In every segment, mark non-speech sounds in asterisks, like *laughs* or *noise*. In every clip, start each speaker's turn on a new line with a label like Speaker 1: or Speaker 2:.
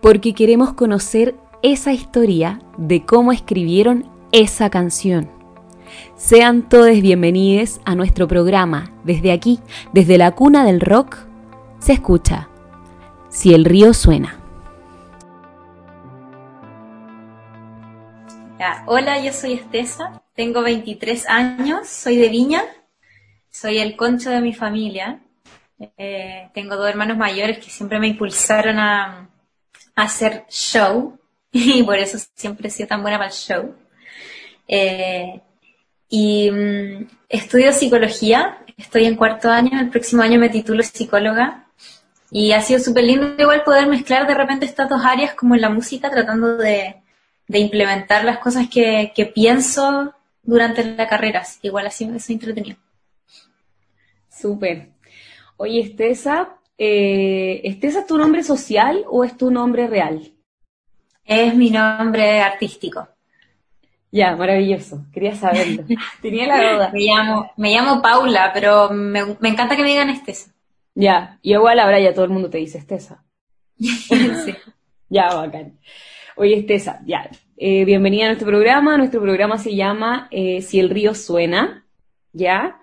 Speaker 1: porque queremos conocer esa historia de cómo escribieron esa canción. Sean todos bienvenidos a nuestro programa. Desde aquí, desde la cuna del rock, se escucha Si el río suena.
Speaker 2: hola, yo soy Estesa, tengo 23 años, soy de Viña, soy el concho de mi familia. Eh, tengo dos hermanos mayores que siempre me impulsaron a, hacer show *laughs* y por eso siempre he sido tan buena para el show. Eh, y mm, estudio psicología, estoy en cuarto año, el próximo año me titulo psicóloga y ha sido súper lindo igual poder mezclar de repente estas dos áreas como en la música, tratando de, implementar las cosas que, pienso durante la carrera. Igual así es entretenido.
Speaker 1: Súper. Oye, Estesa, eh, ¿Estesa es tu nombre social o es tu nombre real?
Speaker 2: Es mi nombre artístico.
Speaker 1: Ya, maravilloso. Quería saberlo. *laughs* Tenía la duda.
Speaker 2: Me llamo, me llamo Paula, pero me, encanta que me digan Estesa.
Speaker 1: Ya, y igual ahora ya todo el mundo te dice Estesa. *laughs* sí. *laughs* Ya, bacán. Oye, Estesa, ya. Eh, bienvenida a nuestro programa. Nuestro programa se llama eh, Si el río suena. ¿Ya?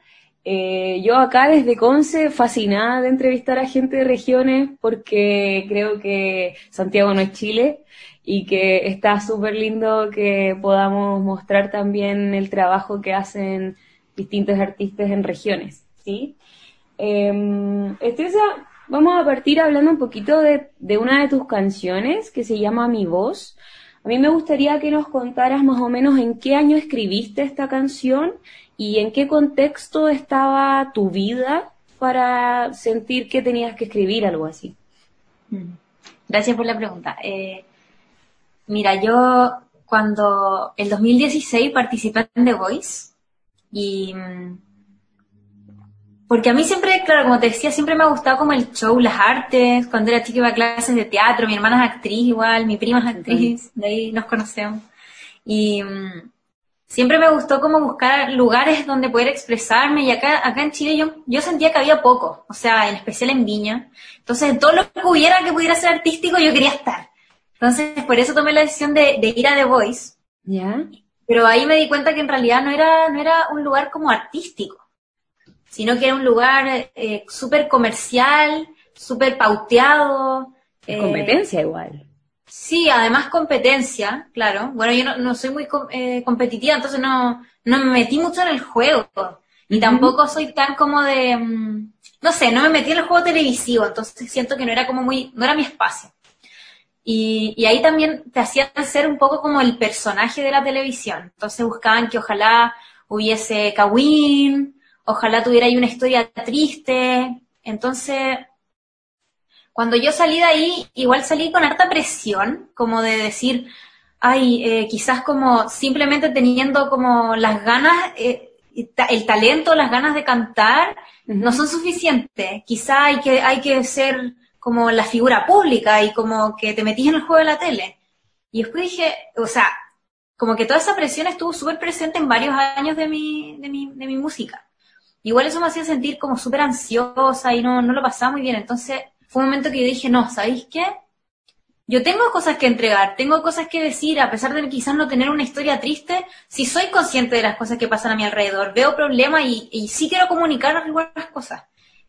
Speaker 1: Eh, yo acá desde Conce, fascinada de entrevistar a gente de regiones porque creo que Santiago no es Chile y que está súper lindo que podamos mostrar también el trabajo que hacen distintos artistas en regiones, ¿sí? Eh, vamos a partir hablando un poquito de, de una de tus canciones que se llama Mi Voz. A mí me gustaría que nos contaras más o menos en qué año escribiste esta canción ¿Y en qué contexto estaba tu vida para sentir que tenías que escribir algo así?
Speaker 2: Mm. Gracias por la pregunta. Eh, mira, yo cuando el 2016 participé en The Voice y mm, porque a mí siempre, claro, como te decía, siempre me ha gustado como el show, las artes. Cuando era chica iba a clases de teatro, mi hermana es actriz igual, mi prima es actriz, de ahí nos conocemos. Y mm, siempre me gustó como buscar lugares donde poder expresarme y acá, acá en Chile yo, yo sentía que había poco, o sea, en especial en Viña. Entonces, todo lo que hubiera que pudiera ser artístico, yo quería estar. Entonces, por eso tomé la decisión de, ir a The Voice.
Speaker 1: ¿Ya?
Speaker 2: Pero ahí me di cuenta que en realidad no era, no era un lugar como artístico, sino que era un lugar eh, súper comercial, súper pauteado.
Speaker 1: Eh, competencia igual.
Speaker 2: Sí, además competencia, claro. Bueno, yo no, soy muy eh, competitiva, entonces no, no me metí mucho en el juego. Y tampoco soy tan como de, mm, no sé, no me metí en el juego televisivo, entonces siento que no era como muy, no era mi espacio. Y, y ahí también te hacían ser un poco como el personaje de la televisión. Entonces buscaban que ojalá hubiese Kawin, ojalá tuviera ahí una historia triste. Entonces, cuando yo salí de ahí, igual salí con harta presión, como de decir, ay, eh, quizás como simplemente teniendo como las ganas, eh, el talento, las ganas de cantar, no son suficientes. Quizás hay que, hay que ser como la figura pública y como que te metís en el juego de la tele. Y después dije, o sea, como que toda esa presión estuvo súper presente en varios años de mi, de mi, de mi música. Igual eso me hacía sentir como súper ansiosa y no, no lo pasaba muy bien. Entonces, fue un momento que yo dije, no, ¿sabéis qué? Yo tengo cosas que entregar, tengo cosas que decir, a pesar de quizás no tener una historia triste, si soy consciente de las cosas que pasan a mi alrededor, veo problemas y, sí quiero comunicar algunas cosas.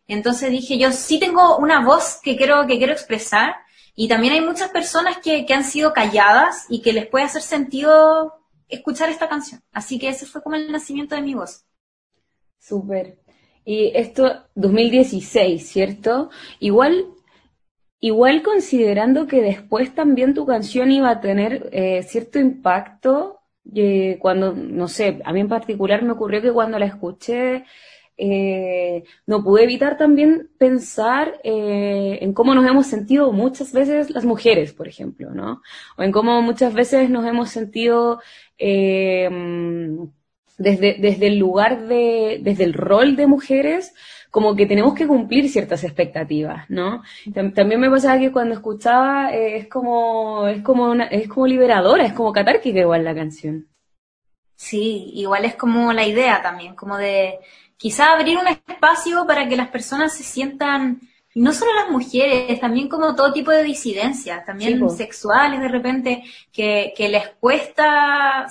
Speaker 2: Entonces dije, yo sí tengo una voz que quiero, que quiero expresar y también hay muchas personas que, que han sido calladas y que les puede hacer sentido escuchar esta canción. Así que ese fue como el nacimiento de mi voz.
Speaker 1: Súper. Y esto, 2016, ¿cierto? Igual, igual considerando que después también tu canción iba a tener eh, cierto impacto, eh, cuando, no sé, a mí en particular me ocurrió que cuando la escuché, eh, no pude evitar también pensar en cómo nos hemos sentido muchas veces las mujeres, por ejemplo, ¿no? O en cómo muchas veces nos hemos sentido desde, desde el lugar de, desde el rol de mujeres, como que tenemos que cumplir ciertas expectativas, ¿no? También me pasaba que cuando escuchaba eh, es como, es como una, es como liberadora, es como catárquica igual la canción.
Speaker 2: Sí, igual es como la idea también, como de quizá abrir un espacio para que las personas se sientan no solo las mujeres, también como todo tipo de disidencias, también sexuales de repente, que, que les cuesta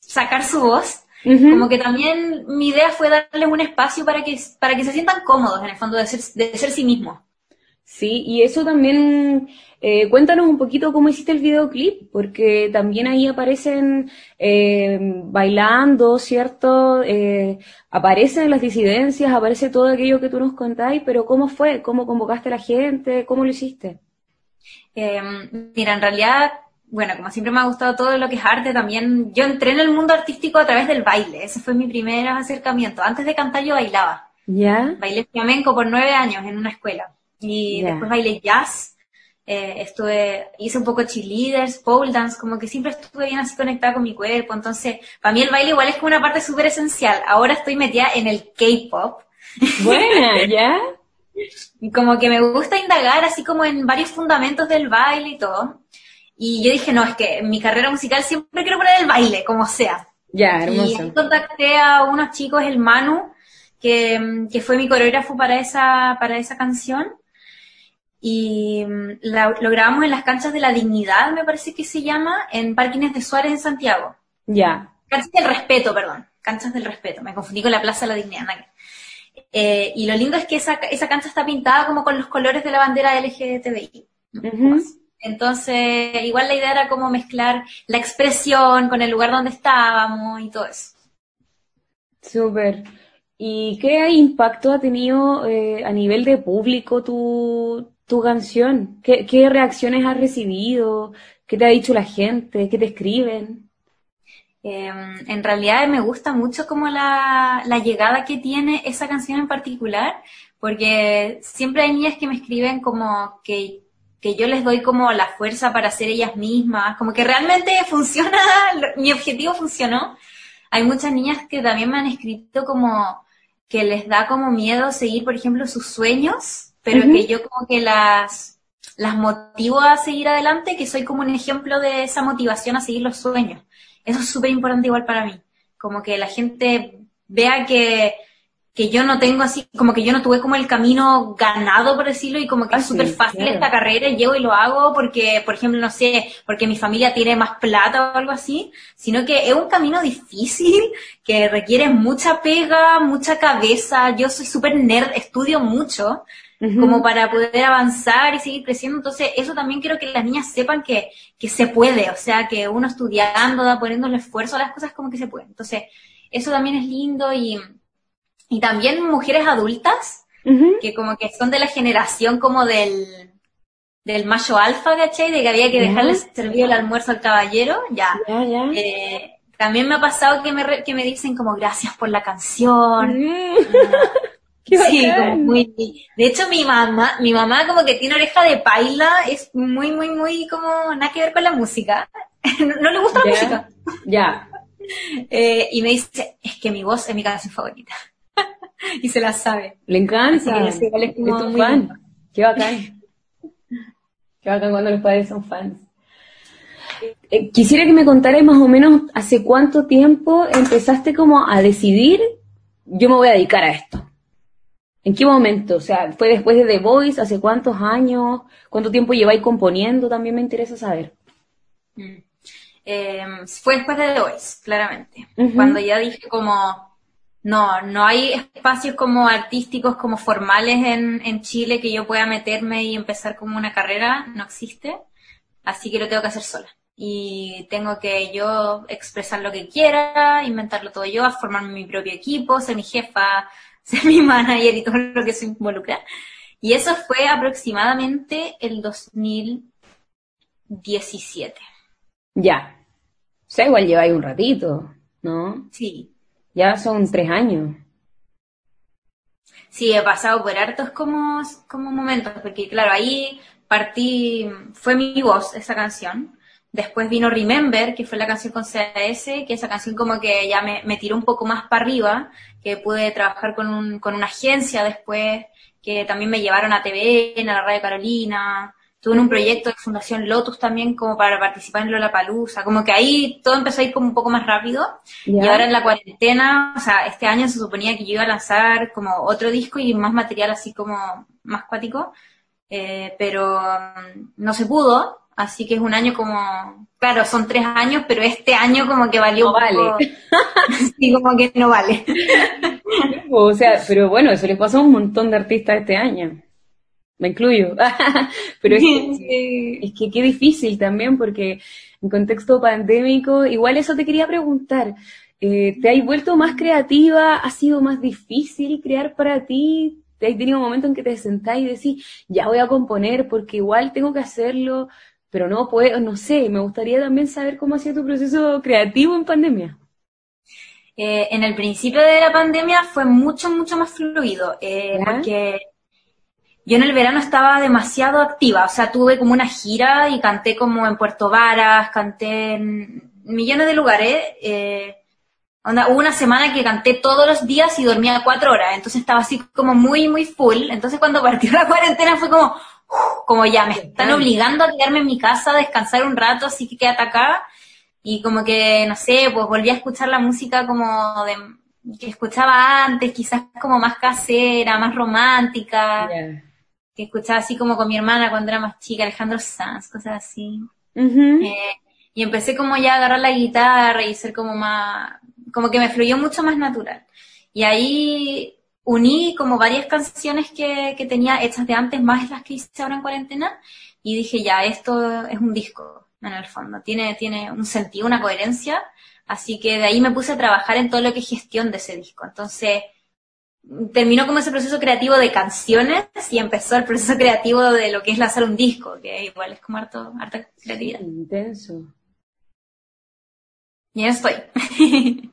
Speaker 2: sacar su voz. Como que también mi idea fue darles un espacio para que, para que se sientan cómodos en el fondo de ser, de ser sí mismos.
Speaker 1: Sí, y eso también, eh, cuéntanos un poquito cómo hiciste el videoclip, porque también ahí aparecen eh, bailando, ¿cierto? Eh, aparecen las disidencias, aparece todo aquello que tú nos contáis, pero ¿cómo fue? ¿Cómo convocaste a la gente? ¿Cómo lo hiciste?
Speaker 2: mira, en realidad, bueno, como siempre me ha gustado todo lo que es arte, también yo entré en el mundo artístico a través del baile, ese fue mi primer acercamiento. Antes de cantar yo bailaba.
Speaker 1: ¿Ya?
Speaker 2: Bailé flamenco por nueve años en una escuela. Y después bailé jazz, eh, estuve, hice un poco cheerleaders, pole dance, como que siempre estuve bien así conectada con mi cuerpo. Entonces, para mí el baile igual es como una parte súper esencial. Ahora estoy metida en el K-pop.
Speaker 1: Buena, *laughs* ¿ya?
Speaker 2: como que me gusta indagar así como en varios fundamentos del baile y todo. Y yo dije, no, es que en mi carrera musical siempre quiero poner el baile, como sea.
Speaker 1: Ya, hermoso.
Speaker 2: Y contacté a unos chicos, el Manu, que, que, fue mi coreógrafo para esa, para esa canción y mm, lo grabamos en las canchas de la dignidad, me parece que se llama, en Parkines de Suárez en Santiago.
Speaker 1: Ya.
Speaker 2: Canchas del respeto, perdón. Canchas del respeto. Me confundí con la Plaza de la Dignidad. Eh, y lo lindo es que esa, esa cancha está pintada como con los colores de la bandera LGTBI. Entonces, igual la idea era como mezclar la expresión con el lugar donde estábamos y todo eso.
Speaker 1: Súper. ¿Y qué impacto ha tenido eh, a nivel de público tu, tu canción? ¿Qué, ¿Qué, reacciones has recibido? ¿Qué te ha dicho la gente? ¿Qué te escriben?
Speaker 2: Em, en realidad me gusta mucho como la, la, llegada que tiene esa canción en particular, porque siempre hay niñas que me escriben como que, que yo les doy como la fuerza para ser ellas mismas, como que realmente *laughs* funciona, mi objetivo funcionó. Hay muchas niñas que también me han escrito como que les da como miedo seguir, por ejemplo, sus sueños pero que yo como que las, las motivo a seguir adelante, que soy como un ejemplo de esa motivación a seguir los sueños. Eso es súper importante igual para mí. Como que la gente vea que, que yo no tengo así, como que yo no tuve como el camino ganado, por decirlo, y como que es súper fácil esta carrera, y llego y lo hago porque, por ejemplo, no sé, porque mi familia tiene más plata o algo así, sino que es un camino difícil, que requiere mucha pega, mucha cabeza, yo soy súper nerd, estudio mucho, como para poder avanzar y seguir creciendo. Entonces, eso también quiero que las niñas sepan que, que se puede, o sea, que uno estudiando, da, poniendo el esfuerzo a las cosas como que se puede. Entonces, eso también es lindo y, y también mujeres adultas, que como que son de la generación como del, del macho alfa, ¿cachai? De que había que dejarles servir el almuerzo al caballero, ya. Eh, también me ha pasado que me, que me dicen como gracias por la canción. *laughs* sí, como muy. De hecho, mi mamá, mi mamá como que tiene oreja de paila, es muy, muy, muy como nada que ver con la música. *laughs* no, le gusta la música.
Speaker 1: Ya. *laughs*
Speaker 2: Eh, y me dice, es que mi voz es mi canción favorita. Y se la sabe.
Speaker 1: Le encanta. es, como fan. Qué bacán. Qué bacán cuando los padres son fans. Eh, quisiera que me contaras más o menos hace cuánto tiempo empezaste como a decidir, yo me voy a dedicar a esto. ¿En qué momento? O sea, ¿fue después de The Voice? ¿Hace cuántos años? ¿Cuánto tiempo lleváis componiendo? También me interesa saber.
Speaker 2: Mm. Em, fue después de The Voice, claramente. Cuando ya dije como, no, no hay espacios como artísticos, como formales en, en Chile que yo pueda meterme y empezar como una carrera, no existe. Así que lo tengo que hacer sola. Y tengo que yo expresar lo que quiera, inventarlo todo yo, formar mi propio equipo, ser mi jefa, *laughs* ser mi manager y todo lo que se involucra. Y eso fue aproximadamente el 2017.
Speaker 1: Ya. O sea, igual lleváis un ratito, ¿no?
Speaker 2: Sí.
Speaker 1: Ya son tres años.
Speaker 2: Sí, he pasado por hartos como, como momentos, porque claro, ahí partí, fue mi voz esa canción. Después vino Remember, que fue la canción con CAS, que esa canción como que ya me, me tiró un poco más para arriba, que pude trabajar con, un, con una agencia después, que también me llevaron a TV, a la Radio Carolina, tuve un proyecto de Fundación Lotus también como para participar en Lola Palusa, como que ahí todo empezó a ir como un poco más rápido, y ahora en la cuarentena, o sea, este año se suponía que yo iba a lanzar como otro disco y más material así como más cuático, eh, pero mm, no se pudo, así que es un año como, claro, son tres años, pero este año como que valió
Speaker 1: no vale. *laughs*
Speaker 2: sí, como que no vale. *laughs*
Speaker 1: o sea, pero bueno, eso le pasó a un montón de artistas este año. Me incluyo. *laughs* pero es *laughs* que, es que qué difícil también, porque en contexto pandémico, igual eso te quería preguntar. Eh, ¿Te has vuelto más creativa? ¿Ha sido más difícil crear para ti? ¿Te has tenido un momento en que te sentás y decís, ya voy a componer porque igual tengo que hacerlo, pero no puedo, no sé, me gustaría también saber cómo ha sido tu proceso creativo en pandemia.
Speaker 2: Eh, en el principio de la pandemia fue mucho, mucho más fluido, eh, porque yo en el verano estaba demasiado activa, o sea, tuve como una gira y canté como en Puerto Varas, canté en millones de lugares. Eh, hubo una semana que canté todos los días y dormía cuatro horas, entonces estaba así como muy, muy full. Entonces cuando partió la *laughs* cuarentena fue como, como ya, me están obligando a quedarme en mi casa, a descansar un rato, así que quédate acá. Y como que, no sé, pues volví a escuchar la música como de, que escuchaba antes, quizás como más casera, más romántica, que escuchaba así como con mi hermana cuando era más chica, Alejandro Sanz, cosas así. Eh, y empecé como ya a agarrar la guitarra y ser como más, como que me fluyó mucho más natural. Y ahí uní como varias canciones que, que tenía hechas de antes, más las que hice ahora en cuarentena, y dije, ya, esto es un disco, en el fondo. Tiene, tiene un sentido, una coherencia. Así que de ahí me puse a trabajar en todo lo que es gestión de ese disco. Entonces, terminó como ese proceso creativo de canciones y empezó el proceso creativo de lo que es lanzar un disco, que igual es como harto, harta creatividad.
Speaker 1: Intenso.
Speaker 2: Ya estoy. *laughs*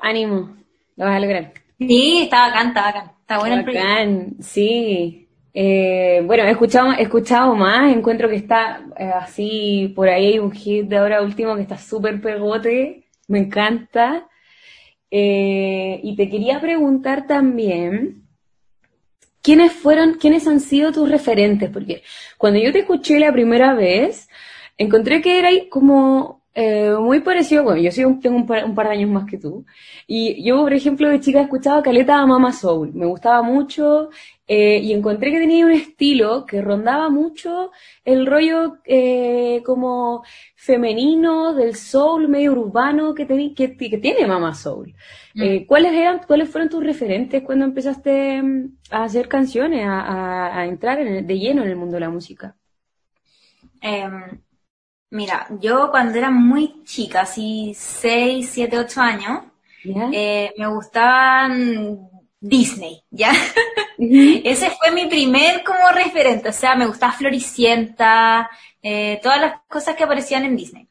Speaker 1: ánimo, lo vas a lograr.
Speaker 2: Sí, está bacán, está bacán. Está bueno el
Speaker 1: proyecto. Sí. Eh, bueno, he escuchado, he escuchado más, encuentro que está eh, así, por ahí hay un hit de ahora último que está súper pegote, me encanta. Eh, y te quería preguntar también, ¿quiénes fueron, quiénes han sido tus referentes? Porque cuando yo te escuché la primera vez, encontré que era como eh, muy parecido, bueno, yo soy tengo un par, de años más que tú, y yo, por ejemplo, de chica escuchaba Caleta a Mama Soul, me gustaba mucho, eh, y encontré que tenía un estilo que rondaba mucho el rollo eh, como femenino del soul medio urbano que, que, que tiene Mama Soul. Mm. ¿cuáles, eran, ¿Cuáles fueron tus referentes cuando empezaste mm, a hacer canciones, a, entrar de lleno en el mundo de la música?
Speaker 2: Em, Mira, yo cuando era muy chica, así 6, 7, 8 años, eh, me gustaban Disney, ¿ya? *laughs* Ese fue mi primer como referente, o sea, me gustaba Floricienta, eh, todas las cosas que aparecían en Disney.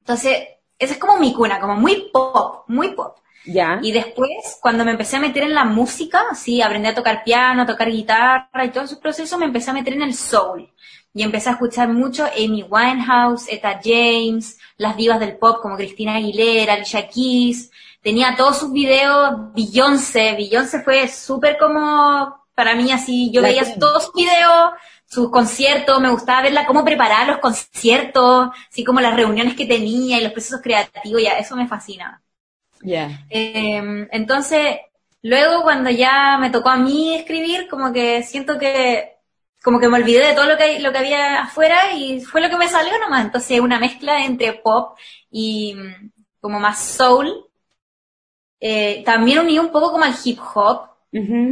Speaker 2: Entonces, esa es como mi cuna, como muy pop, muy pop.
Speaker 1: Ya.
Speaker 2: Y después, cuando me empecé a meter en la música, así, aprendí a tocar piano, a tocar guitarra y todo ese proceso, me empecé a meter en el soul y empecé a escuchar mucho Amy Winehouse, Etta James, las divas del pop como Cristina Aguilera, Alicia Keys, tenía todos sus videos, Beyoncé, Beyoncé fue súper como, para mí así, yo veía todos sus videos, sus conciertos, me gustaba verla cómo preparaba los conciertos, así como las reuniones que tenía y los procesos creativos, ya, eso me fascina.
Speaker 1: Ya.
Speaker 2: Em, entonces, luego cuando ya me tocó a mí escribir, como que siento que como que me olvidé de todo lo que, lo que había afuera y fue lo que me salió nomás. Entonces, una mezcla entre pop y mm, como más soul. Eh, también uní un poco como al hip hop.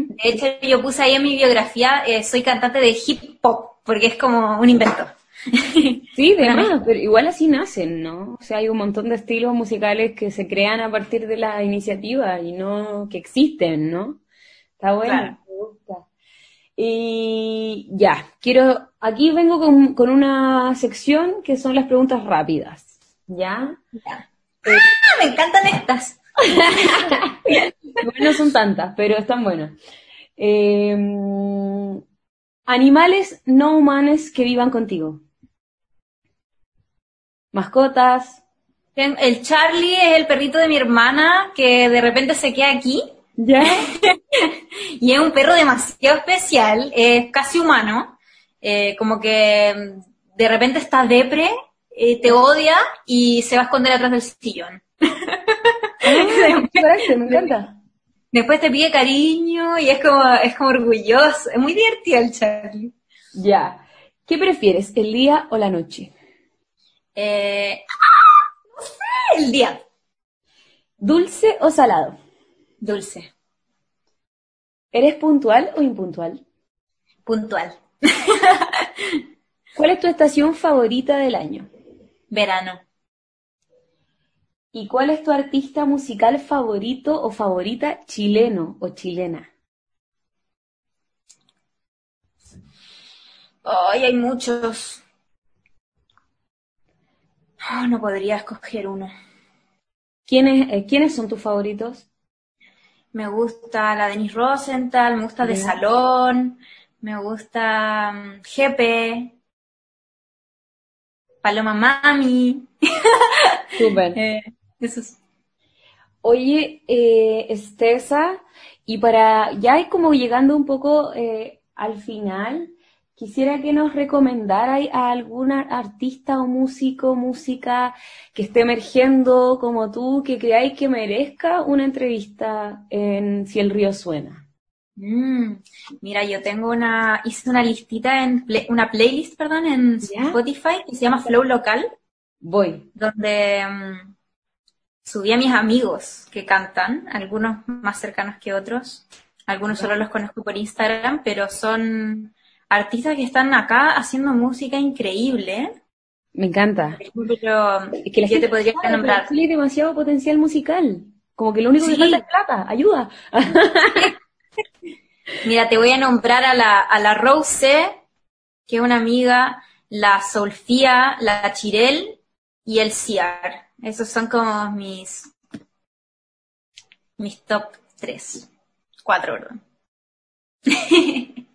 Speaker 2: De hecho, yo puse ahí en mi biografía, eh, soy cantante de hip hop, porque es como un invento. *laughs*
Speaker 1: Sí, de verdad, pero igual así nacen, ¿no? O sea, hay un montón de estilos musicales que se crean a partir de la iniciativa y no que existen, ¿no? Está bueno, me gusta. Y ya, quiero, aquí vengo con, una sección que son las preguntas rápidas. ¿Ya?
Speaker 2: ¡Ah! Me encantan estas. *laughs*
Speaker 1: no son tantas, pero están buenas. Em, animales no humanos que vivan contigo. Mascotas.
Speaker 2: El Charlie es el perrito de mi hermana que de repente se queda aquí
Speaker 1: ¿Ya? *laughs*
Speaker 2: y es un perro demasiado especial, es casi humano, eh, como que mm, de repente está depre, eh, te odia y se va a esconder atrás del sillón.
Speaker 1: Ah, *laughs* me encanta.
Speaker 2: Después te pide cariño y es como, es como orgulloso. Es muy divertido el Charlie.
Speaker 1: Ya. ¿Qué prefieres, el día o la noche?
Speaker 2: Eh, no sé, el día.
Speaker 1: ¿Dulce o salado?
Speaker 2: Dulce.
Speaker 1: ¿Eres puntual o impuntual?
Speaker 2: Puntual. *laughs*
Speaker 1: ¿Cuál es tu estación favorita del año?
Speaker 2: Verano.
Speaker 1: ¿Y cuál es tu artista musical favorito o favorita chileno o chilena?
Speaker 2: Ay, hay muchos. Oh, no podría escoger uno.
Speaker 1: ¿Quiénes, eh, ¿Quiénes son tus favoritos?
Speaker 2: Me gusta la Denise Rosenthal, me gusta De Salón, me gusta mm, GP, Paloma Mami. *laughs*
Speaker 1: Súper.
Speaker 2: Eh,
Speaker 1: Oye, eh, Estesa, y para ya como llegando un poco eh, al final, quisiera que nos recomendara a alguna artista o músico, música que esté emergiendo como tú, que creáis que merezca una entrevista en Si el río suena.
Speaker 2: Mm, mira, yo tengo una, hice una listita en, una playlist, perdón, en Spotify que se llama Flow Local.
Speaker 1: Voy.
Speaker 2: Donde mm, subí a mis amigos que cantan, algunos más cercanos que otros. Algunos solo los conozco por Instagram, pero son artistas que están acá haciendo música increíble.
Speaker 1: Me encanta.
Speaker 2: Pero es que la gente te podría nombrar.
Speaker 1: Tiene demasiado potencial musical. Como que lo único que falta es plata. Ayuda. *laughs*
Speaker 2: Mira, te voy a nombrar a la, a la Rose, que es una amiga, la Solfía, la Chirel y el Ciar. Esos son como mis, mis top tres. Cuatro, perdón.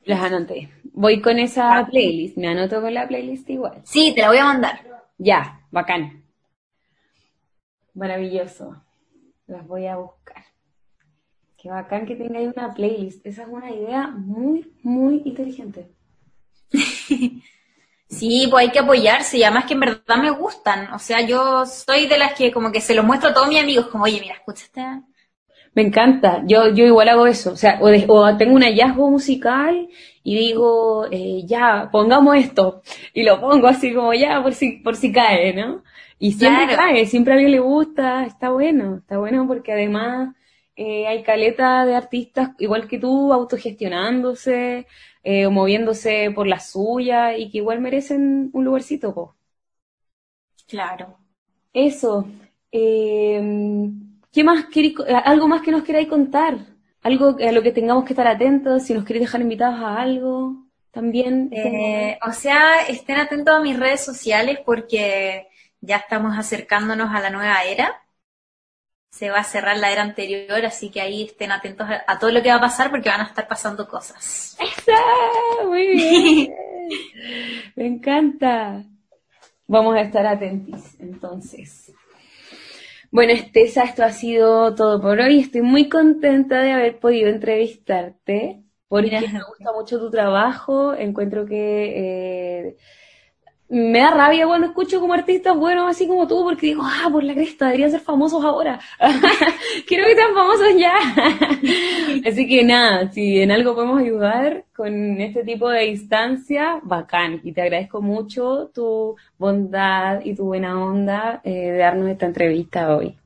Speaker 1: Las anoté. Voy con esa ah. playlist. Me anoto con la playlist igual.
Speaker 2: Sí, te la voy a mandar.
Speaker 1: Ya, bacán. Maravilloso. Las voy a buscar. Qué bacán que tengáis una playlist. Esa es una idea muy, muy inteligente. *laughs*
Speaker 2: Sí, pues hay que apoyarse y además que en verdad me gustan. O sea, yo soy de las que como que se lo muestro a todos mis amigos, como, oye, mira, escucha esta.
Speaker 1: Me encanta, yo, yo igual hago eso. O sea, o, tengo un hallazgo musical y digo, eh, ya, pongamos esto. Y lo pongo así como ya, por si, por si cae, ¿no? Y siempre cae, siempre a alguien le gusta, está bueno, está bueno porque además eh, hay caleta de artistas, igual que tú, autogestionándose, eh, moviéndose por la suya y que igual merecen un lugarcito. Po.
Speaker 2: Claro.
Speaker 1: Eso. Eh, ¿Qué más queréis, algo más que nos queráis contar? Algo a lo que tengamos que estar atentos, si nos queréis dejar invitados a algo también.
Speaker 2: o sea, estén atentos a mis redes sociales porque ya estamos acercándonos a la nueva era se va a cerrar la era anterior, así que ahí estén atentos a, todo lo que va a pasar porque van a estar pasando cosas.
Speaker 1: ¡Eso! Muy *laughs* bien. Me encanta. Vamos a estar atentos entonces. Bueno, Estesa, esto ha sido todo por hoy. Estoy muy contenta de haber podido entrevistarte porque me gusta mucho tu trabajo. Encuentro que eh, me da rabia cuando escucho como artistas buenos así como tú, porque digo, ah, por la cresta, deberían ser famosos ahora. *laughs* Quiero que sean famosos ya. *laughs* así que nada, si en algo podemos ayudar con este tipo de instancia, bacán. Y te agradezco mucho tu bondad y tu buena onda eh, de darnos esta entrevista hoy.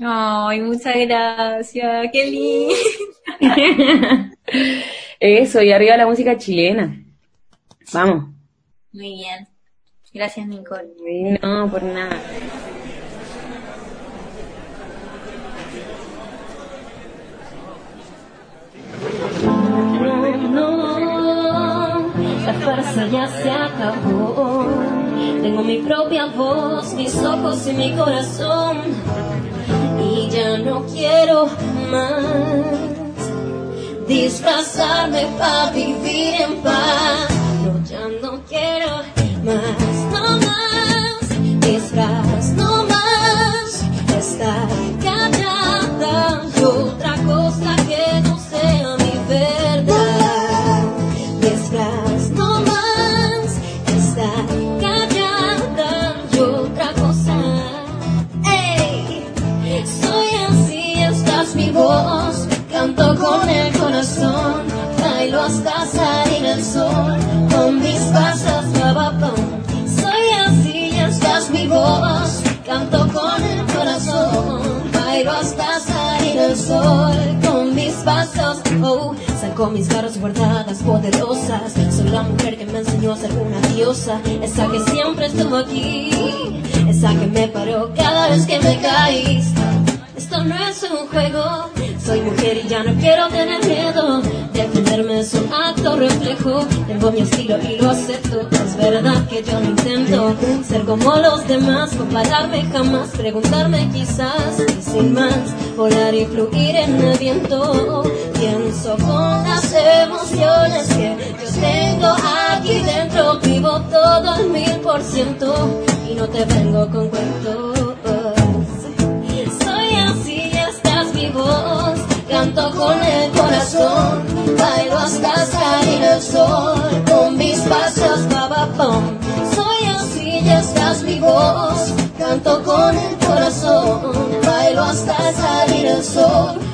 Speaker 2: Ay, muchas gracias, qué lindo. *laughs*
Speaker 1: Eso, y arriba la música chilena. Vamos.
Speaker 2: Muy bien. Gracias, Nicole.
Speaker 1: No, por nada.
Speaker 3: No, la farsa ya se acabó. Tengo mi propia voz, mis ojos y mi corazón. Y ya no quiero más disfrazarme para vivir en paz. No, ya no quiero más no saco mis garras guardadas, poderosas, soy la mujer que me enseñó a ser una diosa, esa que siempre estuvo aquí, esa que me paró cada vez que me caíste. Esto no es un juego, soy mujer y ya no quiero tener miedo. Defenderme es un acto reflejo. Tengo mi estilo y lo acepto. Es verdad que yo no intento ser como los demás, compararme jamás, preguntarme quizás y sin más, volar y fluir en el viento. Pienso con las emociones que yo tengo aquí dentro. Vivo todo al mil por ciento y no te vengo con cuentos. Soy así, estás mi voz canto con el corazón, bailo hasta sol,